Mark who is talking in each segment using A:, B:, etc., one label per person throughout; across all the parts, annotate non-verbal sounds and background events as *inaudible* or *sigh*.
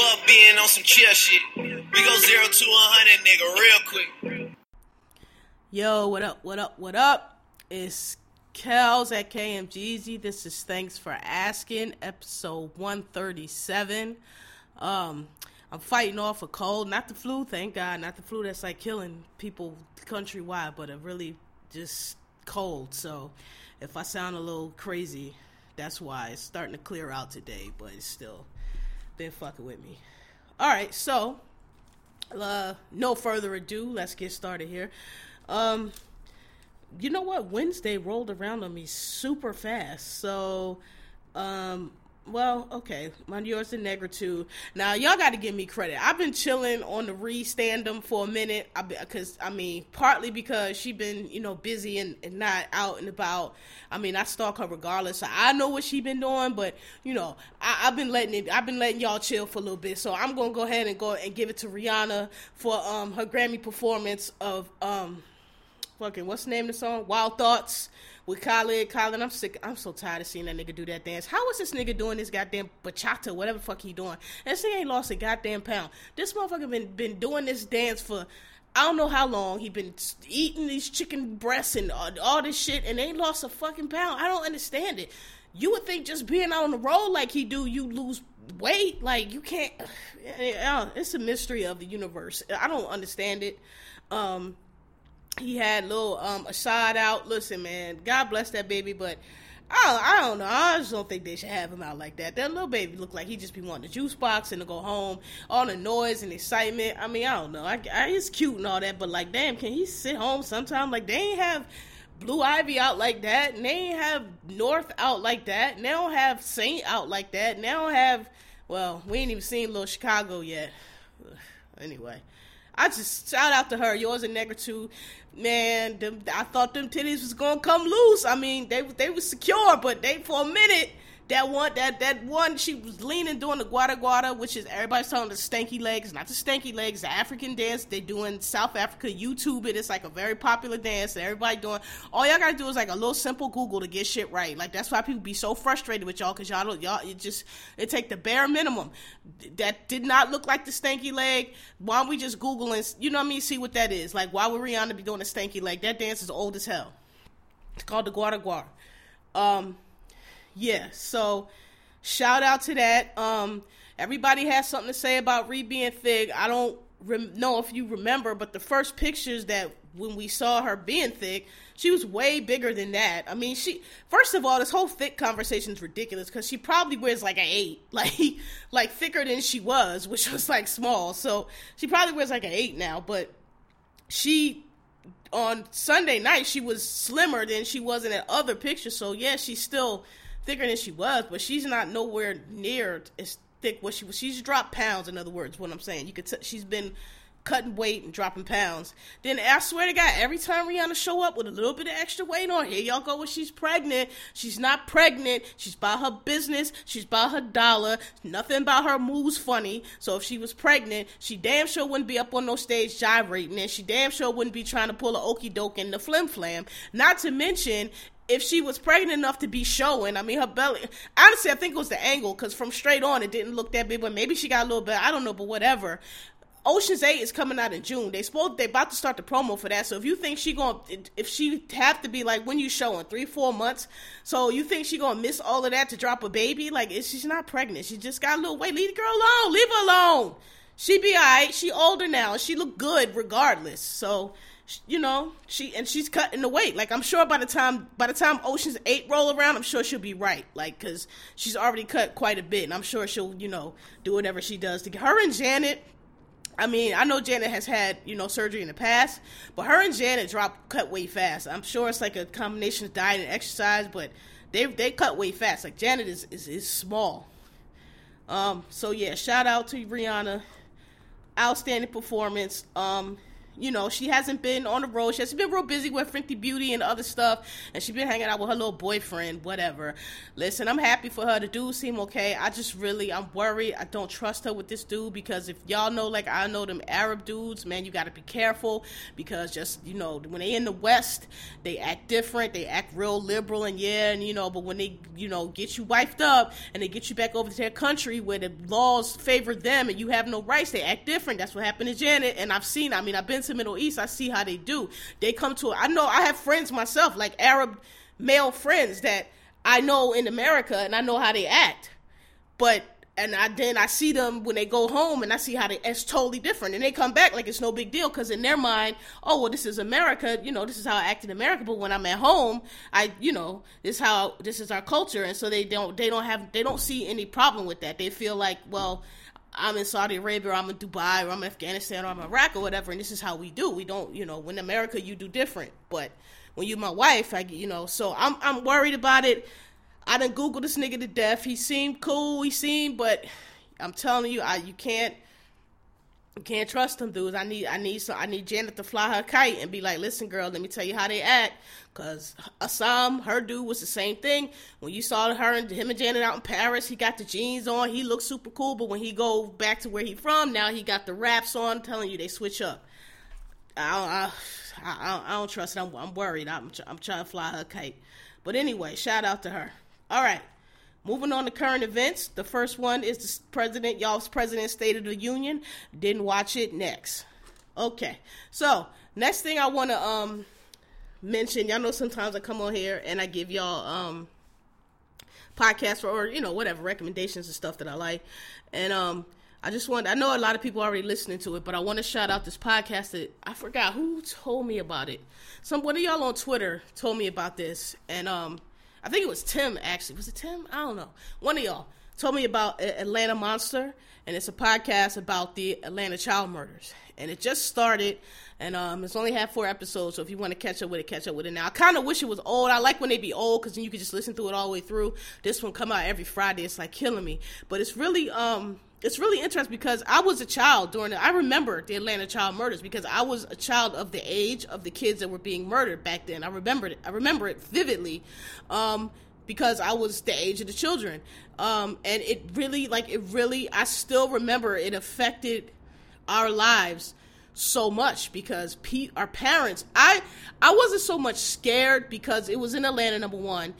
A: Fuck being on some chill shit. We go zero to a hundred, nigga, real quick.
B: Yo, what up, what up, what up? It's Kels at KMGZ. This is Thanks for Asking, episode 137. Um, I'm fighting off a cold, not the flu, thank God, not the flu that's like killing people countrywide, but a really just cold. So if I sound a little crazy, that's why it's starting to clear out today, but it's still been fucking with me. All right, so uh, no further ado, let's get started here. Um, you know what? Wednesday rolled around on me super fast. So, um, well, okay, my yours and Negra too. Now y'all got to give me credit. I've been chilling on the re standum for a minute. Because I mean, partly because she been you know busy and, and not out and about. I mean, I stalk her regardless. So I know what she been doing, but you know, I, have been letting it. I've been letting y'all chill for a little bit. So I'm gonna go ahead and go and give it to Rihanna for um her Grammy performance of um fucking what's the name of the song? Wild Thoughts with Khaled. Khaled, I'm sick. I'm so tired of seeing that nigga do that dance. How is this nigga doing this goddamn bachata, whatever fuck he doing? This thing ain't lost a goddamn pound. This motherfucker been been doing this dance for I don't know how long he been eating these chicken breasts and all, all this shit, and ain't lost a fucking pound. I don't understand it. You would think just being on the road like he do, you lose weight. Like you can't. *sighs* It's a mystery of the universe. I don't understand it. Um, he had little um Asahd out. Listen, man, God bless that baby, but I I don't know. I just don't think they should have him out like that. That little baby looked like he just be wanting the juice box and to go home. All the noise and excitement. I mean, I don't know. I, I he's cute and all that, but like, damn, can he sit home sometime? Like, they ain't have Blue Ivy out like that, and they ain't have North out like that, and they don't have Saint out like that, and they don't have. Well, we ain't even seen Little Chicago yet. *sighs* Anyway, I just shout out to her. Yours and Negra too. Man, them, I thought them titties was gonna come loose. I mean, they they was secure, but they for a minute that one that that one she was leaning doing the gwara gwara, which is everybody's telling the stanky legs, not the stanky legs, the African dance they do in South Africa. YouTube it. It's like a very popular dance that everybody doing. All y'all gotta do is like a little simple Google to get shit right. Like that's why people be so frustrated with y'all because y'all don't y'all it just it take the bare minimum. That did not look like the stanky leg. Why don't we just Google and you know what I mean? See what that is. Like why would Rihanna be doing a stanky leg? That dance is old as hell. It's called the gwara gwara. Um yeah, so shout out to that. Um, everybody has something to say about Ree being thick. I don't know if you remember, but the first pictures that when we saw her being thick, she was way bigger than that. I mean, she first of all, this whole thick conversation is ridiculous because she probably wears like an eight, *laughs* like like thicker than she was, which was like small. So she probably wears like an eight now, but she on Sunday night she was slimmer than she was in other picture. So yeah, she's still thicker than she was, but she's not nowhere near as thick what she was. She's dropped pounds. In other words, what I'm saying, you could t- she's been cutting weight and dropping pounds. Then I swear to God, every time Rihanna show up with a little bit of extra weight on, here y'all go when she's pregnant. She's not pregnant. She's about her business. She's about her dollar. Nothing about her moves funny. So if she was pregnant, she damn sure wouldn't be up on no stage gyrating, and she damn sure wouldn't be trying to pull a okey doke in the flim flam. Not to mention, if she was pregnant enough to be showing, I mean, her belly. Honestly, I think it was the angle because from straight on, it didn't look that big. But maybe she got a little bit. I don't know, but whatever. Ocean's Eight is coming out in June. They supposed they about to start the promo for that. So if you think she going if she have to be like when you showing three four months, so you think she gonna miss all of that to drop a baby? Like she's not pregnant. She just got a little weight. Leave the girl alone. Leave her alone. She be alright. She older now. She look good regardless. So you know, she and she's cutting the weight. Like I'm sure by the time by the time Ocean's Eight roll around, I'm sure she'll be right. Like because she's already cut quite a bit, and I'm sure she'll you know do whatever she does to get her and Janet. I mean, I know Janet has had you know surgery in the past, but her and Janet drop cut weight fast. I'm sure it's like a combination of diet and exercise, but they they cut weight fast. Like Janet is is, is small. Um. So yeah, shout out to Rihanna, outstanding performance. Um you know, she hasn't been on the road. She has been real busy with Fenty Beauty and other stuff, and she's been hanging out with her little boyfriend, whatever. Listen, I'm happy for her. The dude seem okay. I just really, I'm worried. I don't trust her with this dude because if y'all know, like I know them Arab dudes, man, you got to be careful because just you know when they in the West, they act different. They act real liberal and yeah, and you know, but when they you know get you wiped up and they get you back over to their country where the laws favor them and you have no rights, they act different. That's what happened to Janet, and I've seen. I mean, I've been to Middle East. I see how they do. They come to. I know. I have friends myself, like Arab male friends that I know in America, and I know how they act. But and I then I see them when they go home, and I see how they it's totally different, and they come back like it's no big deal because in their mind, oh well, this is America, you know, this is how I act in America. But when I'm at home, I you know this how this is our culture, and so they don't they don't have they don't see any problem with that. They feel like well. I'm in Saudi Arabia, or I'm in Dubai, or I'm in Afghanistan, or I'm in Iraq, or whatever, and this is how we do. We don't, you know, when America, you do different. But when you my wife, I, you know, so I'm I'm worried about it. I done Google this nigga to death. He seemed cool. He seemed, but I'm telling you, I you can't can't trust them dudes. I need I need some I need Janet to fly her kite and be like, listen, girl, let me tell you how they act. Cause Wissam, her dude was the same thing. When you saw her and him and Janet out in Paris, he got the jeans on. He looked super cool. But when he go back to where he from, now he got the wraps on. telling you they switch up. I don't, I, I, I don't trust it. I'm, I'm worried. I'm I'm trying to fly her kite. But anyway, shout out to her. All right. Moving on to current events. The first one is the president, y'all's president State of the Union. Didn't watch it next. Okay. So, next thing I want to um mention, y'all know sometimes I come on here and I give y'all um podcasts or you know whatever recommendations and stuff that I like. And um I just want I know a lot of people already listening to it, but I want to shout out this podcast that I forgot who told me about it. Some one of y'all on Twitter told me about this and um I think it was Tim actually. Was it Tim? I don't know. One of y'all told me about Atlanta Monster, and it's a podcast about the Atlanta child murders. And it just started, and um, it's only had four episodes. So if you want to catch up with it, catch up with it now. I kind of wish it was old. I like when they be old because then you can just listen to it all the way through. This one come out every Friday. It's like killing me, but it's really um it's really interesting because I was a child during the, I remember the Atlanta child murders because I was a child of the age of the kids that were being murdered back then. I remember it. I remember it vividly. Um, because I was the age of the children. Um, and it really, like, it really, I still remember it affected our lives so much because Pete, our parents, I, I wasn't so much scared because it was in Atlanta, number one,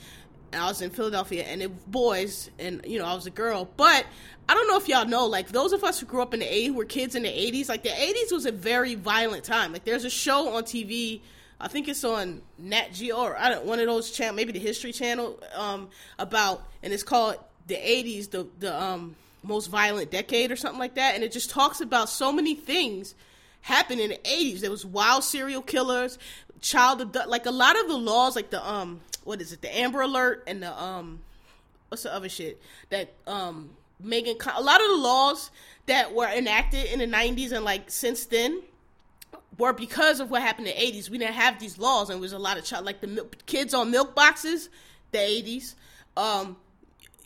B: I was in Philadelphia, and it boys, and you know I was a girl. But I don't know if y'all know, like those of us who grew up in the '80s, were kids in the '80s. Like the '80s was a very violent time. Like there's a show on TV. I think it's on Nat Geo or I don't one of those channel, maybe the History Channel, um, about, and it's called the '80s, the the um most violent decade or something like that, and it just talks about so many things happened in the 80s. There was wild serial killers, child like a lot of the laws, like the um what is it, the Amber Alert and the um what's the other shit that um Megan a lot of the laws that were enacted in the 90s and like since then were because of what happened in the 80s. We didn't have these laws and there was a lot of child like the kids on milk boxes, the 80s. Um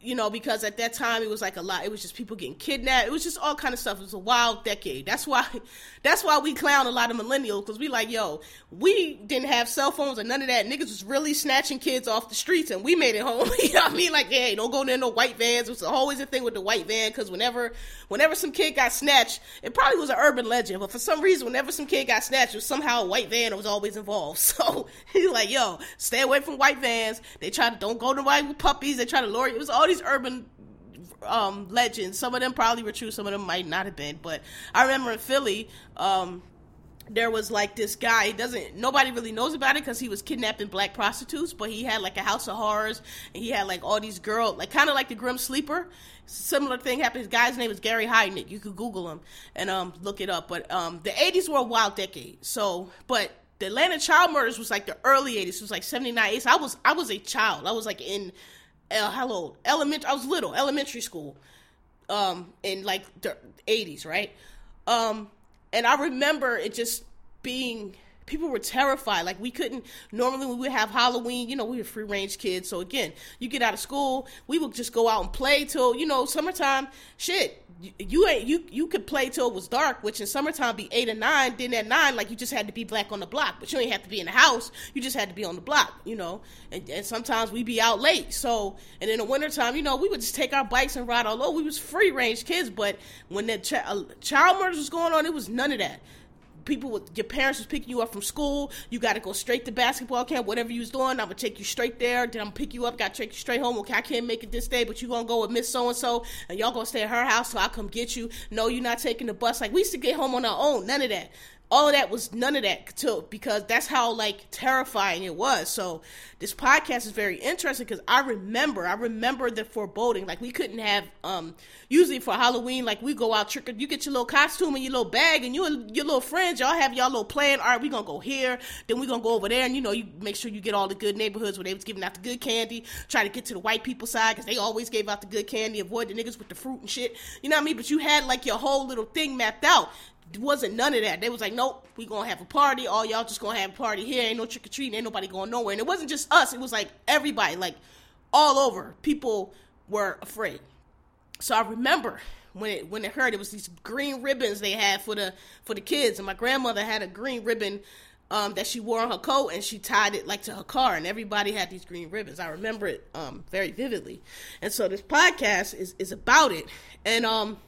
B: you know, because at that time it was like a lot. It was just people getting kidnapped. It was just all kind of stuff. It was a wild decade. That's why, *laughs* that's why we clown a lot of millennials because we like, yo, we didn't have cell phones and none of that. Niggas was really snatching kids off the streets, and we made it home. *laughs* you know what I mean? Like, hey, don't go in no white vans. It was always a thing with the white van because whenever, whenever some kid got snatched, it probably was an urban legend, but for some reason, whenever some kid got snatched, it was somehow a white van was always involved. *laughs* So he's like, yo, stay away from white vans. They try to don't go to white with puppies. They try to lure you. It was all these urban um, legends. Some of them probably were true, some of them might not have been. But I remember in Philly, um, there was like this guy. Doesn't nobody really knows about it because he was kidnapping black prostitutes. But he had like a house of horrors, and he had like all these girls, like kind of like the Grim Sleeper. Similar thing happened. His guy's name is Gary Heidnik. You could Google him and um, look it up. But um, the '80s were a wild decade. So, but the Atlanta child murders was like the early '80s. It was like '79. '80s. I was I was a child. I was like in uh, hello, elementary. I was little, elementary school, um, in like the '80s, right? Um, and I remember it just being people were terrified. Like we couldn't normally we would have Halloween, you know, we were free range kids. So again, you get out of school, we would just go out and play till you know summertime. Shit, you ain't you you could play till it was dark, which in summertime be eight or nine. Then at nine, like you just had to be black on the block, but you ain't have to be in the house. You just had to be on the block, you know. And, and sometimes we'd be out late. So and in the wintertime, you know, we would just take our bikes and ride all over. We was free range kids, but when the ch- uh, child murders was going on, it was none of that people with your parents was picking you up from school. You got to go straight to basketball camp, whatever you was doing. I'm gonna take you straight there. Then I'm gonna pick you up. Got to take you straight home. Okay, I can't make it this day, but you gonna go with Miss So and So, and y'all gonna stay at her house. So I come get you. No, you're not taking the bus. Like we used to get home on our own. None of that all of that was none of that too because that's how like terrifying it was. So this podcast is very interesting because i remember i remember the foreboding. Like we couldn't have um usually for halloween like we go out trick or you get your little costume and your little bag and you and your little friends y'all have y'all little plan. All right we gonna go here then we gonna go over there and you know you make sure you get all the good neighborhoods where they was giving out the good candy. Try to get to the white people side because they always gave out the good candy avoid the niggas with the fruit and shit. You know what i mean? But you had like your whole little thing mapped out wasn't none of that. They was like, nope, we gonna have a party. All y'all just gonna have a party here. Ain't no trick or treating. Ain't nobody going nowhere. And it wasn't just us. It was like everybody, like all over. People were afraid. So I remember when it when it hurt, it was these green ribbons they had for the for the kids, and my grandmother had a green ribbon um, that she wore on her coat, and she tied it like to her car, and everybody had these green ribbons. I remember it um, very vividly. And so this podcast is is about it, and um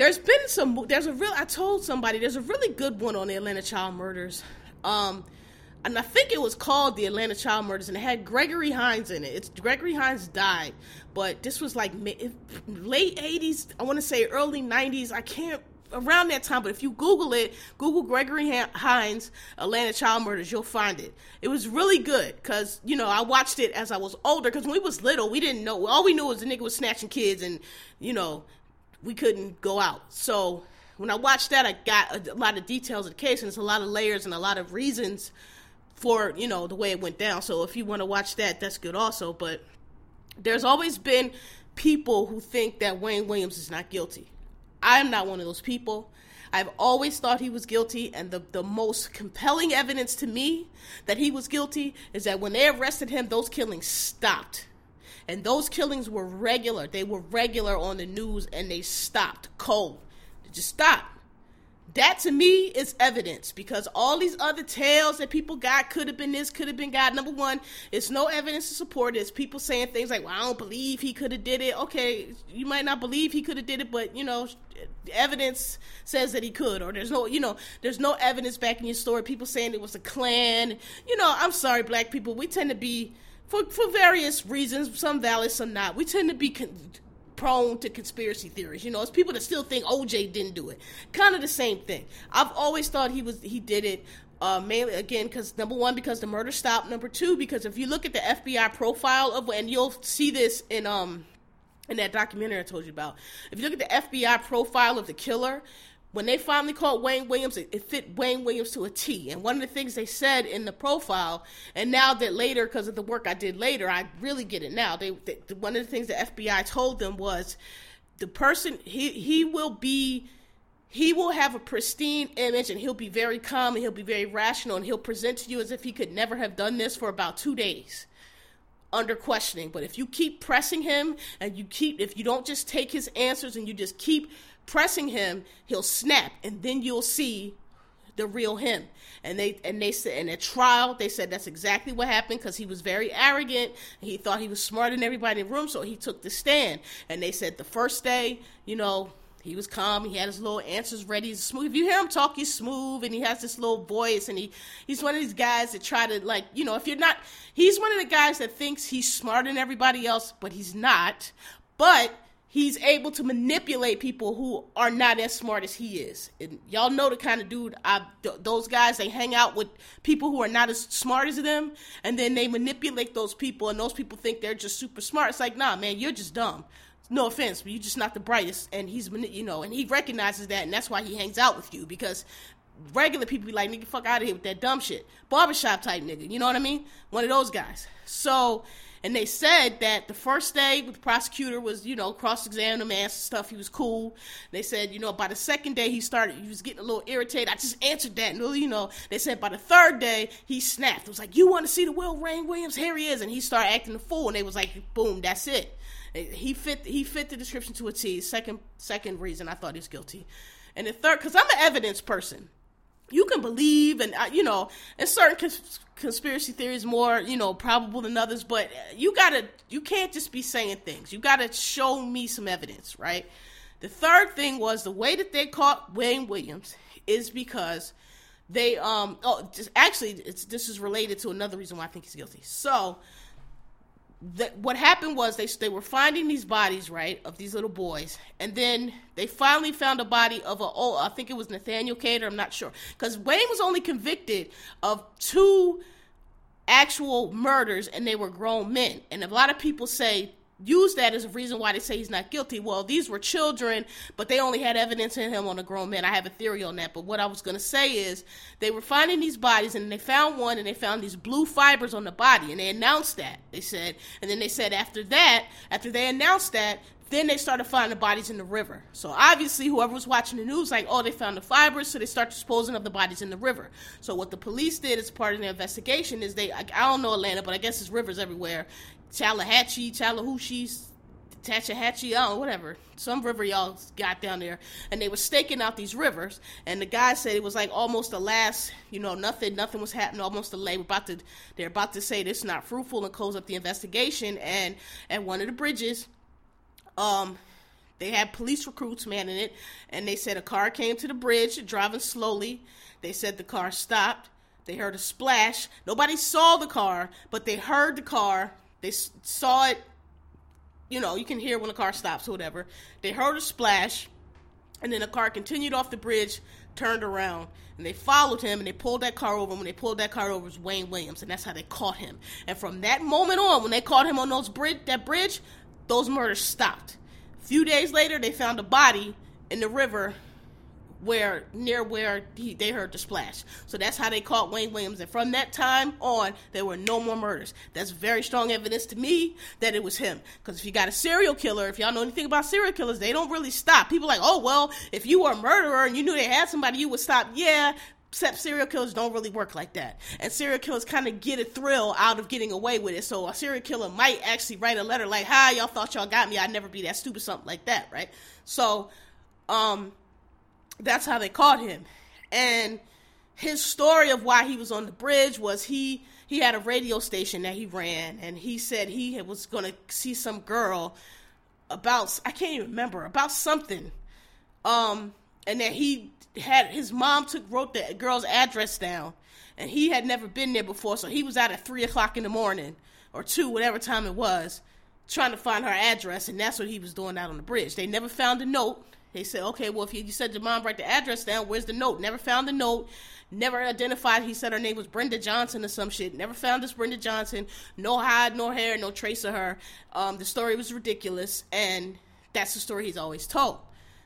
B: there's been some. There's a real. I told somebody there's a really good one on the Atlanta child murders. Um, and I think it was called the Atlanta Child Murders, and it had Gregory Hines in it. It's Gregory Hines died, but this was like late '80s. I want to say early '90s. I can't around that time, but if you Google it, Google Gregory Hines Atlanta Child Murders, you'll find it. It was really good because you know I watched it as I was older. Because when we was little, we didn't know. All we knew was the nigga was snatching kids, and you know we couldn't go out. So when I watched that, I got a, lot of details of the case, and it's a lot of layers and a lot of reasons for you know the way it went down. So if you want to watch that, that's good also. But there's always been people who think that Wayne Williams is not guilty. I'm not one of those people. I've always thought he was guilty, and the, the most compelling evidence to me that he was guilty is that when they arrested him, those killings stopped. And those killings were regular. They were regular on the news and they stopped cold. They just stopped. That to me is evidence because all these other tales that people got could have been this, could have been God. Number one, it's no evidence to support it. It's people saying things like, "Well, I don't believe he could have did it." Okay, you might not believe he could have did it, but you know, evidence says that he could. Or there's no, you know, there's no evidence backing your story. People saying it was a Klan. You know, I'm sorry, black people. We tend to be for for various reasons, some valid, some not. We tend to be con- prone to conspiracy theories. You know, it's people that still think OJ didn't do it. Kind of the same thing. I've always thought he was he did it. Uh, mainly again because number one because the murder stopped. Number two because if you look at the FBI profile of and you'll see this in um in that documentary I told you about. If you look at the FBI profile of the killer, when they finally caught Wayne Williams, it, it, fit Wayne Williams to a T. And one of the things they said in the profile, and now that later, because of the work I did later, I really get it now. They, they, one of the things the FBI told them was the person he he will be he will have a pristine image and he'll be very calm and he'll be very rational and he'll present to you as if he could never have done this for about two days under questioning. But if you keep pressing him and you keep if you don't just take his answers and you just keep pressing him, he'll snap, and then you'll see the real him. And they and they said in a trial, they said that's exactly what happened because he was very arrogant. He thought he was smarter than everybody in the room, so he took the stand. And they said the first day, you know, he was calm. He had his little answers ready. He's smooth. If you hear him talk, he's smooth, and he has this little voice. And he he's one of these guys that try to like you know if you're not he's one of the guys that thinks he's smarter than everybody else, but he's not. But he's able to manipulate people who are not as smart as he is. And y'all know the kind of dude I, th- those guys they hang out with people who are not as smart as them and then they manipulate those people and those people think they're just super smart. It's like, "Nah, man, you're just dumb." No offense, but you're just not the brightest and he's you know, and he recognizes that and that's why he hangs out with you because regular people be like, "Nigga, fuck out of here with that dumb shit." Barbershop type nigga, you know what I mean? One of those guys. So, And they said that the first day with the prosecutor was, you know, cross examining him, and stuff. He was cool. They said, you know, by the second day he started, he was getting a little irritated. I just answered that. And, you know, they said by the third day he snapped. It was like, you want to see the real Wayne Williams? Here he is. And he started acting a fool. And they was like, boom, that's it. He fit he fit the description to a T. Second second reason I thought he's guilty, and the third because I'm an evidence person. You can believe, and uh, you know, and certain cons- conspiracy theories more you know probable than others, but you gotta you can't just be saying things. You gotta show me some evidence, right? The third thing was the way that they caught Wayne Williams is because they um oh just actually it's this is related to another reason why I think he's guilty. So that what happened was they they were finding these bodies right of these little boys, and then they finally found a body of a oh I think it was Nathaniel Cater I'm not sure because Wayne was only convicted of two actual murders and they were grown men, and a lot of people say use that as a reason why they say he's not guilty. Well, these were children, but they only had evidence in him on a grown man. I have a theory on that. But what I was going to say is they were finding these bodies and they found one and they found these blue fibers on the body and they announced that. They said, and then they said after that, after they announced that, then they started finding the bodies in the river. So obviously, whoever was watching the news, like, oh, they found the fibers, so they start disposing of the bodies in the river. So what the police did as part of their investigation is they, I, I don't know Atlanta, but I guess there's rivers everywhere. Tallahatchie, Tallahooshe, Tachahatchee, oh, whatever. Some river y'all got down there. And they were staking out these rivers. And the guy said it was like almost the last, you know, nothing nothing was happening, almost a We're about to they're about to say this is not fruitful and close up the investigation. And at one of the bridges, um, they had police recruits manning it, and they said a car came to the bridge driving slowly. They said the car stopped. They heard a splash. Nobody saw the car, but they heard the car they saw it. You know, you can hear when the car stops or whatever. They heard a splash, and then the car continued off the bridge, turned around, and they followed him and they pulled that car over. When they pulled that car over, it was Wayne Williams, and that's how they caught him. And from that moment on, when they caught him on those bridge, that bridge, those murders stopped. A few days later, they found a body in the river where near where he, they heard the splash. So that's how they caught Wayne Williams. And from that time on, there were no more murders. That's very strong evidence to me that it was him. Because if you got a serial killer, if y'all know anything about serial killers, they don't really stop. People like, oh well, if you were a murderer and you knew they had somebody, you would stop. Yeah. Except serial killers don't really work like that. And serial killers kind of get a thrill out of getting away with it. So a serial killer might actually write a letter like, hi, y'all thought y'all got me. I'd never be that stupid, something like that, right? So, um, that's how they caught him. And his story of why he was on the bridge was he he had a radio station that he ran and he said he was going to see some girl about I can't even remember about something um and that he had his mom took wrote the girl's address down and he had never been there before so he was out at three o'clock in the morning or two whatever time it was trying to find her address and that's what he was doing out on the bridge they never found a note they said, okay, well, if you, you said your mom write the address down, where's the note? Never found the note. Never identified. He said her name was Brenda Johnson or some shit. Never found this Brenda Johnson. No hide, no hair, no trace of her. Um, the story was ridiculous, and that's the story he's always told.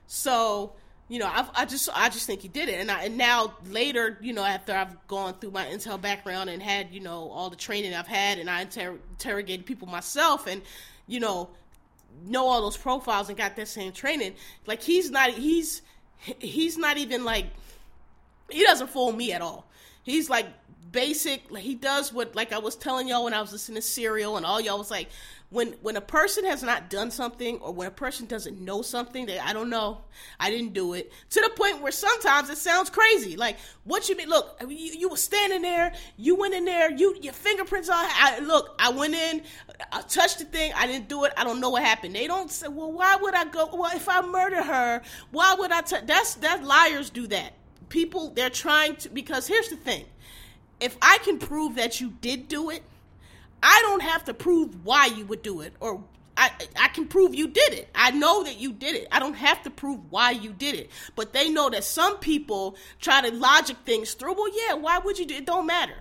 B: So, you know, I've, i just I just think he did it, and, I, and now later, you know, after I've gone through my intel background and had you know all the training I've had, and I inter- interrogated people myself, and you know know all those profiles and got that same training. Like he's not he's he's not even like he doesn't fool me at all. He's like basic like he does what like I was telling y'all when I was listening to Serial and all y'all was like when when a person has not done something or when a person doesn't know something that I don't know, I didn't do it to the point where sometimes it sounds crazy. Like what you mean? Look, you, you were standing there, you went in there, you your fingerprints are. I, look, I went in, I touched the thing, I didn't do it. I don't know what happened. They don't say, well, why would I go? Well, if I murder her, why would I? T-? That's that liars do that. People they're trying to because here's the thing. If I can prove that you did do it, I don't have to prove why you would do it or I, I can prove you did it. I know that you did it. I don't have to prove why you did it. But they know that some people try to logic things through. Well, yeah, why would you do it? It don't matter.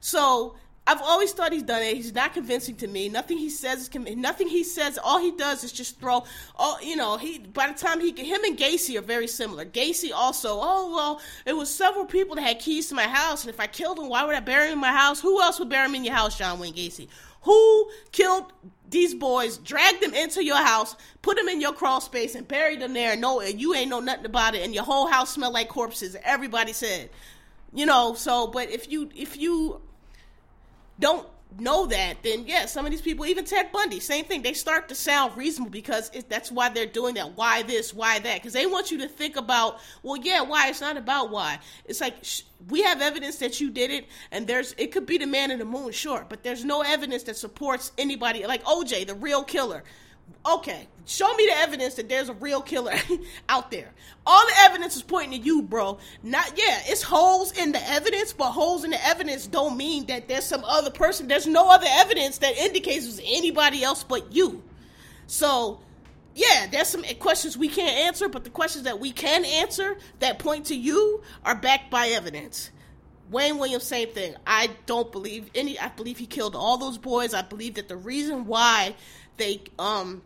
B: So I've always thought he's done it. He's not convincing to me. Nothing he says is con- nothing he says. All he does is just throw. Oh, you know, he by the time he him and Gacy are very similar. Gacy also. Oh well, it was several people that had keys to my house, and if I killed them, why would I bury him in my house? Who else would bury him in your house, John Wayne Gacy? Who killed these boys, dragged them into your house, put them in your crawl space, and buried them there? No, and you ain't know nothing about it, and your whole house smelled like corpses. Everybody said, you know. So, but if you if you don't know that, then yeah, some of these people, even Ted Bundy, same thing. They start to sound reasonable because it, that's why they're doing that. Why this? Why that? Because they want you to think about, well, yeah, why? It's not about why. It's like sh- we have evidence that you did it, and there's it could be the man in the moon, sure, but there's no evidence that supports anybody like OJ, the real killer okay, show me the evidence that there's a real killer *laughs* out there. All the evidence is pointing to you, bro. Not yeah, it's holes in the evidence, but holes in the evidence don't mean that there's some other person. There's no other evidence that indicates it was anybody else but you. So, yeah, there's some questions we can't answer, but the questions that we can answer that point to you are backed by evidence. Wayne Williams, same thing. I don't believe any. I believe he killed all those boys. I believe that the reason why they um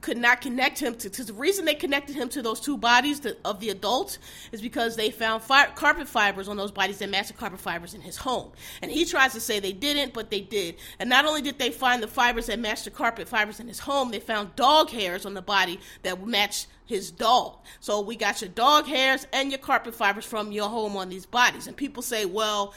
B: could not connect him to, to the reason they connected him to those two bodies to, of the adults is because they found fi- carpet fibers on those bodies that matched the carpet fibers in his home. And he tries to say they didn't but they did. And not only did they find the fibers that matched the carpet fibers in his home they found dog hairs on the body that matched his dog. So we got your dog hairs and your carpet fibers from your home on these bodies. And people say well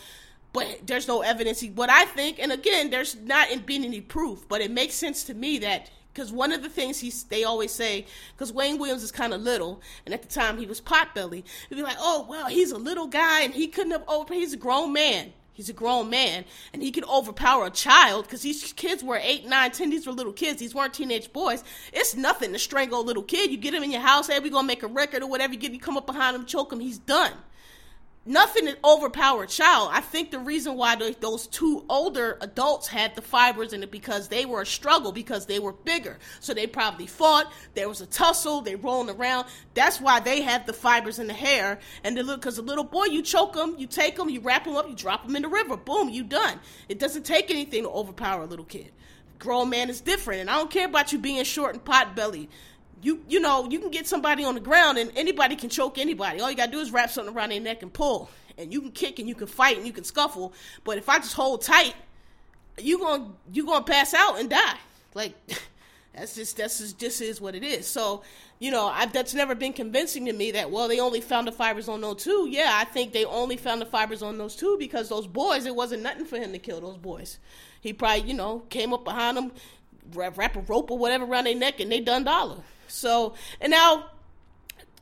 B: but there's no evidence. What I think, and again, there's not been any proof, but it makes sense to me that because one of the things he's they always say because Wayne Williams is kind of little, and at the time he was potbelly, they'd be like, oh well, he's a little guy and he couldn't have over. He's a grown man. He's a grown man, and he can overpower a child because these kids were eight, nine, ten. These were little kids. These weren't teenage boys. It's nothing to strangle a little kid. You get him in your house, hey, we're gonna make a record or whatever. You get, you come up behind him, choke him. He's done nothing to overpower a child. I think the reason why those two older adults had the fibers in it because they were a struggle because they were bigger. So they probably fought. There was a tussle. They rolling around. That's why they had the fibers in the hair. And the little, because the little boy, you choke them, you take them, you wrap them up, you drop them in the river. Boom, you done. It doesn't take anything to overpower a little kid. Grown man is different, and I don't care about you being short and pot bellied you you know you can get somebody on the ground and anybody can choke anybody. All you gotta do is wrap something around their neck and pull, and you can kick and you can fight and you can scuffle. But if I just hold tight, you gonna you gonna pass out and die. Like *laughs* that's just that's just this is what it is. So you know I, that's never been convincing to me that well they only found the fibers on those two. Yeah, I think they only found the fibers on those two because those boys it wasn't nothing for him to kill those boys. He probably you know came up behind them, wrap, wrap a rope or whatever around their neck and they done dollar. So, and now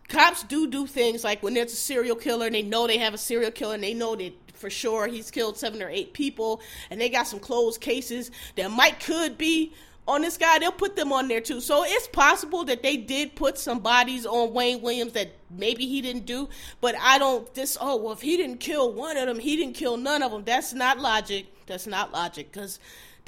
B: cops do do things like when there's a serial killer and they know they have a serial killer and they know that for sure he's killed seven or eight people and they got some closed cases that might could be on this guy they'll put them on there too. So it's possible that they did put some bodies on wayne williams that maybe he didn't do but i don't this oh well if he didn't kill one of them he didn't kill none of them. That's not logic. That's not logic because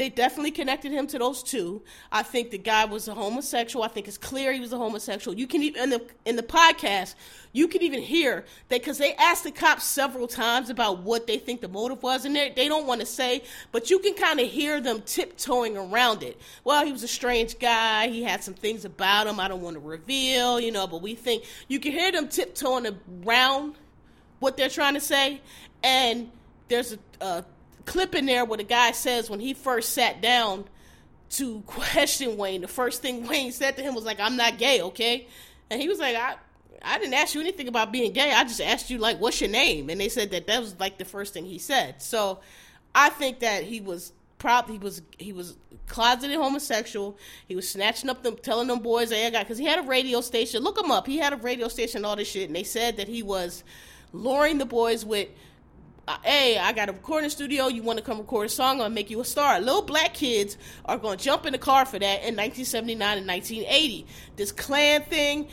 B: they definitely connected him to those two. I think the guy was a homosexual. I think it's clear he was a homosexual. You can even in the in the podcast, you can even hear that because they asked the cops several times about what they think the motive was, and they they don't want to say, but you can kind of hear them tiptoeing around it. Well, he was a strange guy. He had some things about him I don't want to reveal, you know. But we think you can hear them tiptoeing around what they're trying to say, and there's a, a clip in there where the guy says when he first sat down to *laughs* question Wayne, the first thing Wayne said to him was like, "I'm not gay, okay?" And he was like, "I." I didn't ask you anything about being gay. I just asked you like, what's your name? And they said that that was like the first thing he said. So, I think that he was probably he was he was closeted homosexual. He was snatching up them, telling them boys, "Hey, I got," because he had a radio station. Look him up. He had a radio station, all this shit, and they said that he was luring the boys with Uh, hey, I got a recording studio. You want to come record a song? I'll make you a star. Little black kids are gonna jump in the car for that in 1979 and 1980. This Klan thing.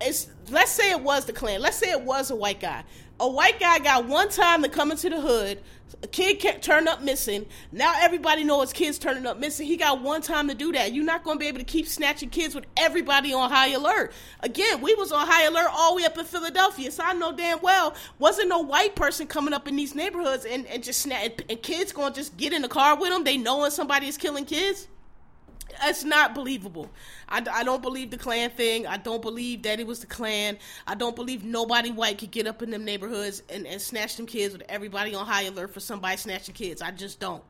B: It's let's say it was the Klan. Let's say it was a white guy. A white guy got one time to come into the hood. A kid can't up missing. Now everybody knows kids turning up missing. He got one time to do that. You're not going to be able to keep snatching kids with everybody on high alert. Again, we was on high alert all the way up in Philadelphia, so I know damn well wasn't no white person coming up in these neighborhoods and, and just snatch and kids going to just get in the car with them. They knowing somebody is killing kids it's not believable. I, I don't believe the Klan thing. I don't believe that it was the Klan. I don't believe nobody white could get up in them neighborhoods and, and snatch them kids with everybody on high alert for somebody snatching kids. I just don't.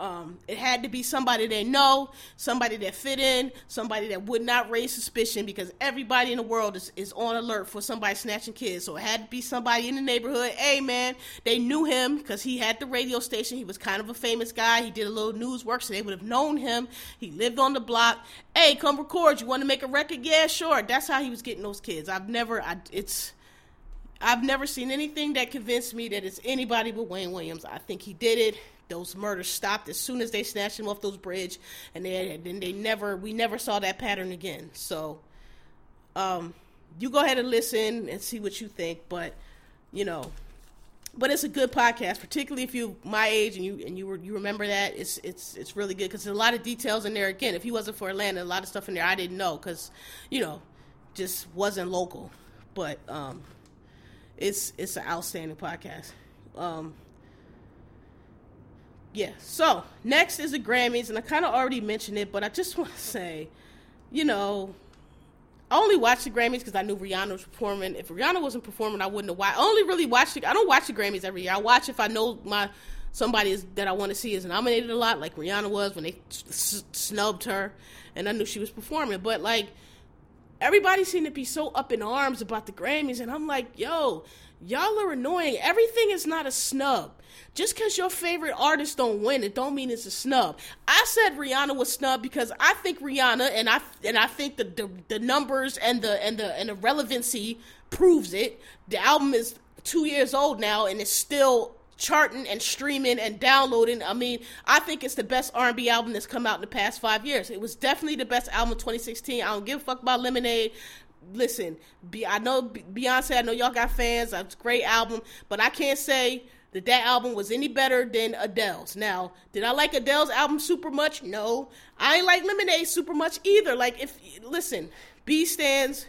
B: Um, it had to be somebody they know, somebody that fit in, somebody that would not raise suspicion because everybody in the world is, is on alert for somebody snatching kids. So it had to be somebody in the neighborhood. Hey, man, they knew him because he had the radio station. He was kind of a famous guy. He did a little news work, so they would have known him. He lived on the block. Hey, come record. You want to make a record? Yeah, sure. That's how he was getting those kids. I've never, I, it's, I've never seen anything that convinced me that it's anybody but Wayne Williams. I think he did it those murders stopped as soon as they snatched him off those bridge, and they then they never we never saw that pattern again. So, um, you go ahead and listen and see what you think, but you know, but it's a good podcast, particularly if you my age and you and you were, you remember that it's it's it's really good because there's a lot of details in there. Again, if he wasn't for Atlanta, a lot of stuff in there I didn't know because you know just wasn't local, but um, it's it's an outstanding podcast. Um, yeah. So next is the Grammys, and I kind of already mentioned it, but I just *laughs* want to say, you know, I only watched the Grammys because I knew Rihanna was performing. If Rihanna wasn't performing, I wouldn't have watched. I only really watched the. I don't watch the Grammys every year. I watch if I know my somebody is, that I want to see is nominated a lot, like Rihanna was when they s- snubbed her, and I knew she was performing. But like everybody seemed to be so up in arms about the Grammys, and I'm like, yo, y'all are annoying. Everything is not a snub. Just because your favorite artist don't win, it don't mean it's a snub. I said Rihanna was snub because I think Rihanna, and I and I think the, the the numbers and the and the and the relevancy proves it. The album is two years old now, and it's still charting and streaming and downloading. I mean, I think it's the best R&B album that's come out in the past five years. It was definitely the best album of 2016. I don't give a fuck about Lemonade. Listen, I know Beyonce. I know y'all got fans. It's a great album, but I can't say that that album was any better than Adele's. Now, did I like Adele's album super much? No, I ain't like Lemonade super much either. Like, if listen, B stands.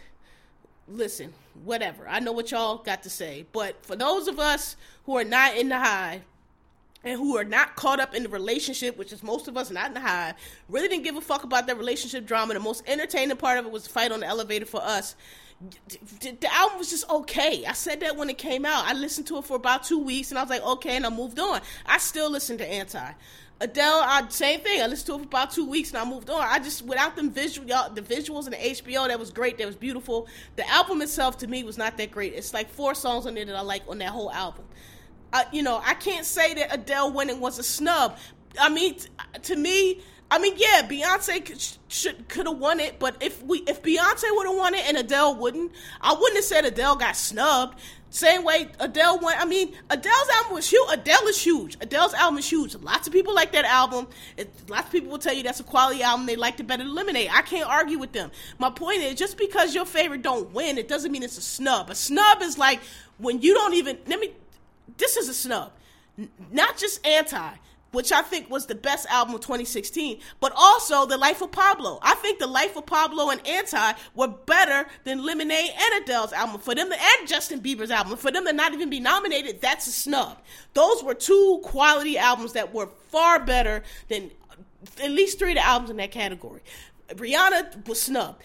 B: Listen, whatever. I know what y'all got to say, but for those of us who are not in the high, and who are not caught up in the relationship, which is most of us not in the high, really didn't give a fuck about that relationship drama. The most entertaining part of it was the fight on the elevator for us. The album was just okay. I said that when it came out. I listened to it for about two weeks and I was like, okay, and I moved on. I still listen to Anti. Adele, I, same thing. I listened to it for about two weeks and I moved on. I just without them visual, the visuals and the HBO, that was great. That was beautiful. The album itself to me was not that great. It's like four songs on there that I like on that whole album. Uh, you know, I can't say that Adele winning was a snub. I mean, t- to me, I mean, yeah, Beyonce could, should could have won it, but if we if Beyonce would have won it and Adele wouldn't, I wouldn't have said Adele got snubbed. Same way Adele went. I mean, Adele's album was huge. Adele is huge. Adele's album is huge. Lots of people like that album. It, lots of people will tell you that's a quality album. They liked it better than Lemonade. I can't argue with them. My point is, just because your favorite don't win, it doesn't mean it's a snub. A snub is like when you don't even. Let me. This is a snub. N- not just anti which I think was the best album of 2016, but also The Life of Pablo. I think The Life of Pablo and Anti were better than Lemonade and Adele's album. For them and Justin Bieber's album, for them to not even be nominated, that's a snub. Those were two quality albums that were far better than at least three of the albums in that category. Rihanna was snubbed.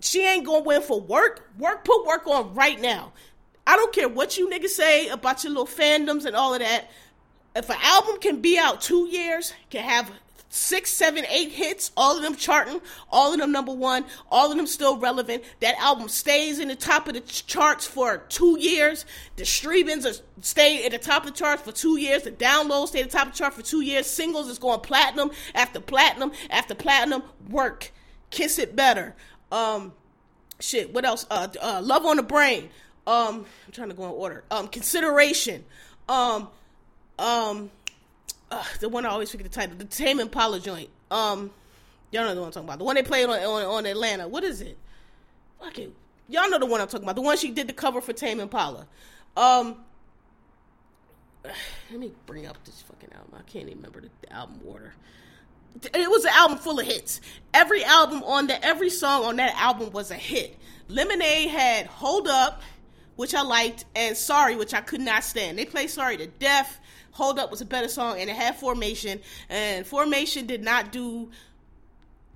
B: She ain't gonna win for work. Work, put work on right now. I don't care what you niggas say about your little fandoms and all of that if an album can be out two years, can have six, seven, eight hits, all of them charting, all of them number one, all of them still relevant. That album stays in the top of the charts for two years. The streamings are stay at the top of the charts for two years. The downloads stay at the top of the chart for two years. Singles is going platinum after platinum after platinum. Work, kiss it better. Um, shit. What else? Uh, uh love on the brain. Um, I'm trying to go in order. Um, consideration. Um um, uh, the one I always forget the title, the Tame Impala joint. Um, y'all know the one I'm talking about. The one they played on on, on Atlanta. What is it? Okay, y'all know the one I'm talking about. The one she did the cover for Tame Impala. Um, *sighs* let me bring up this fucking album. I can't even remember the, the album order. It was an album full of hits. Every album on that, every song on that album was a hit. Lemonade had "Hold Up," which I liked, and "Sorry," which I could not stand. They played "Sorry" to death. "Hold Up" was a better song, and it had "Formation," and "Formation" did not do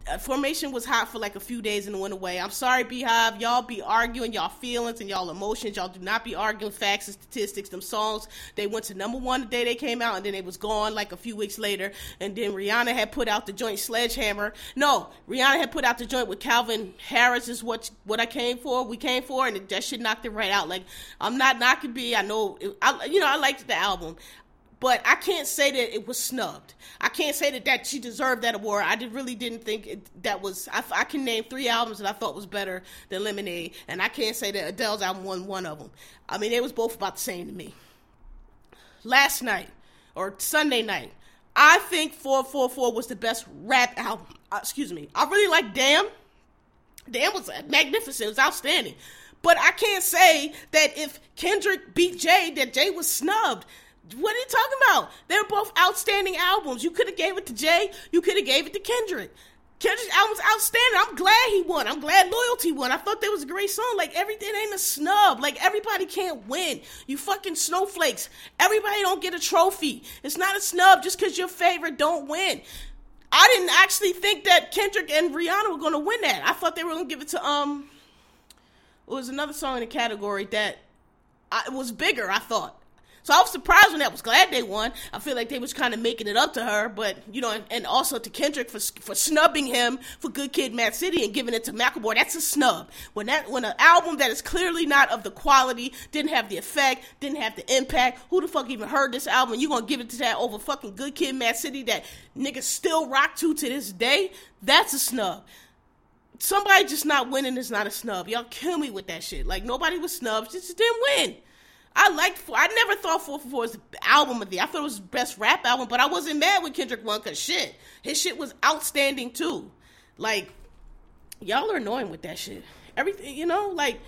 B: uh, formation was hot for like a few days and went away. I'm sorry, Beyhive. Y'all be arguing y'all feelings and y'all emotions. Y'all do not be arguing facts and statistics. Them songs, they went to number one the day they came out, and then it was gone like a few weeks later. And then Rihanna had put out the joint Sledgehammer. No, Rihanna had put out the joint with Calvin Harris is what what I came for. We came for, and that shit knocked it right out. Like I'm not knocking B. I know, I you know I liked the album but I can't say that it was snubbed. I can't say that, that she deserved that award. I did, really didn't think it, that was. I, I, can name three albums that I thought was better than Lemonade, and I can't say that Adele's album won one of them. I mean, they was both about the same to me. Last night or Sunday night, I think 444 was the best rap album. Uh, excuse me. I really like Damn. Damn was magnificent. It was outstanding. But I can't say that if Kendrick beat Jay, that Jay was snubbed. What are you talking about? They're both outstanding albums. You could have gave it to Jay. You could have gave it to Kendrick. Kendrick's album's outstanding. I'm glad he won. I'm glad Loyalty won. I thought that was a great song. Like everything ain't a snub. Like everybody can't win. You fucking snowflakes. Everybody don't get a trophy. It's not a snub just because your favorite don't win. I didn't actually think that Kendrick and Rihanna were gonna win that. I thought they were gonna give it to um. It was another song in the category that I, was bigger. I thought so I was surprised when I was glad they won. I feel like they was kind of making it up to her, but you know, and, also to Kendrick for for snubbing him for Good Kid, Mad City, and giving it to Macklemore. That's a snub. When that when an album that is clearly not of the quality, didn't have the effect, didn't have the impact. Who the fuck even heard this album? You gonna give it to that over fucking Good Kid, Mad City that niggas still rock to to this day? That's a snub somebody just not winning is not a snub. Y'all kill me with that shit. Like nobody was snubbed, just didn't win. I liked. I never thought 444 was the album of the. I thought it was best rap album, but I wasn't mad with Kendrick won because shit, his shit was outstanding too. Like, y'all are annoying with that shit. Everything, you know, like,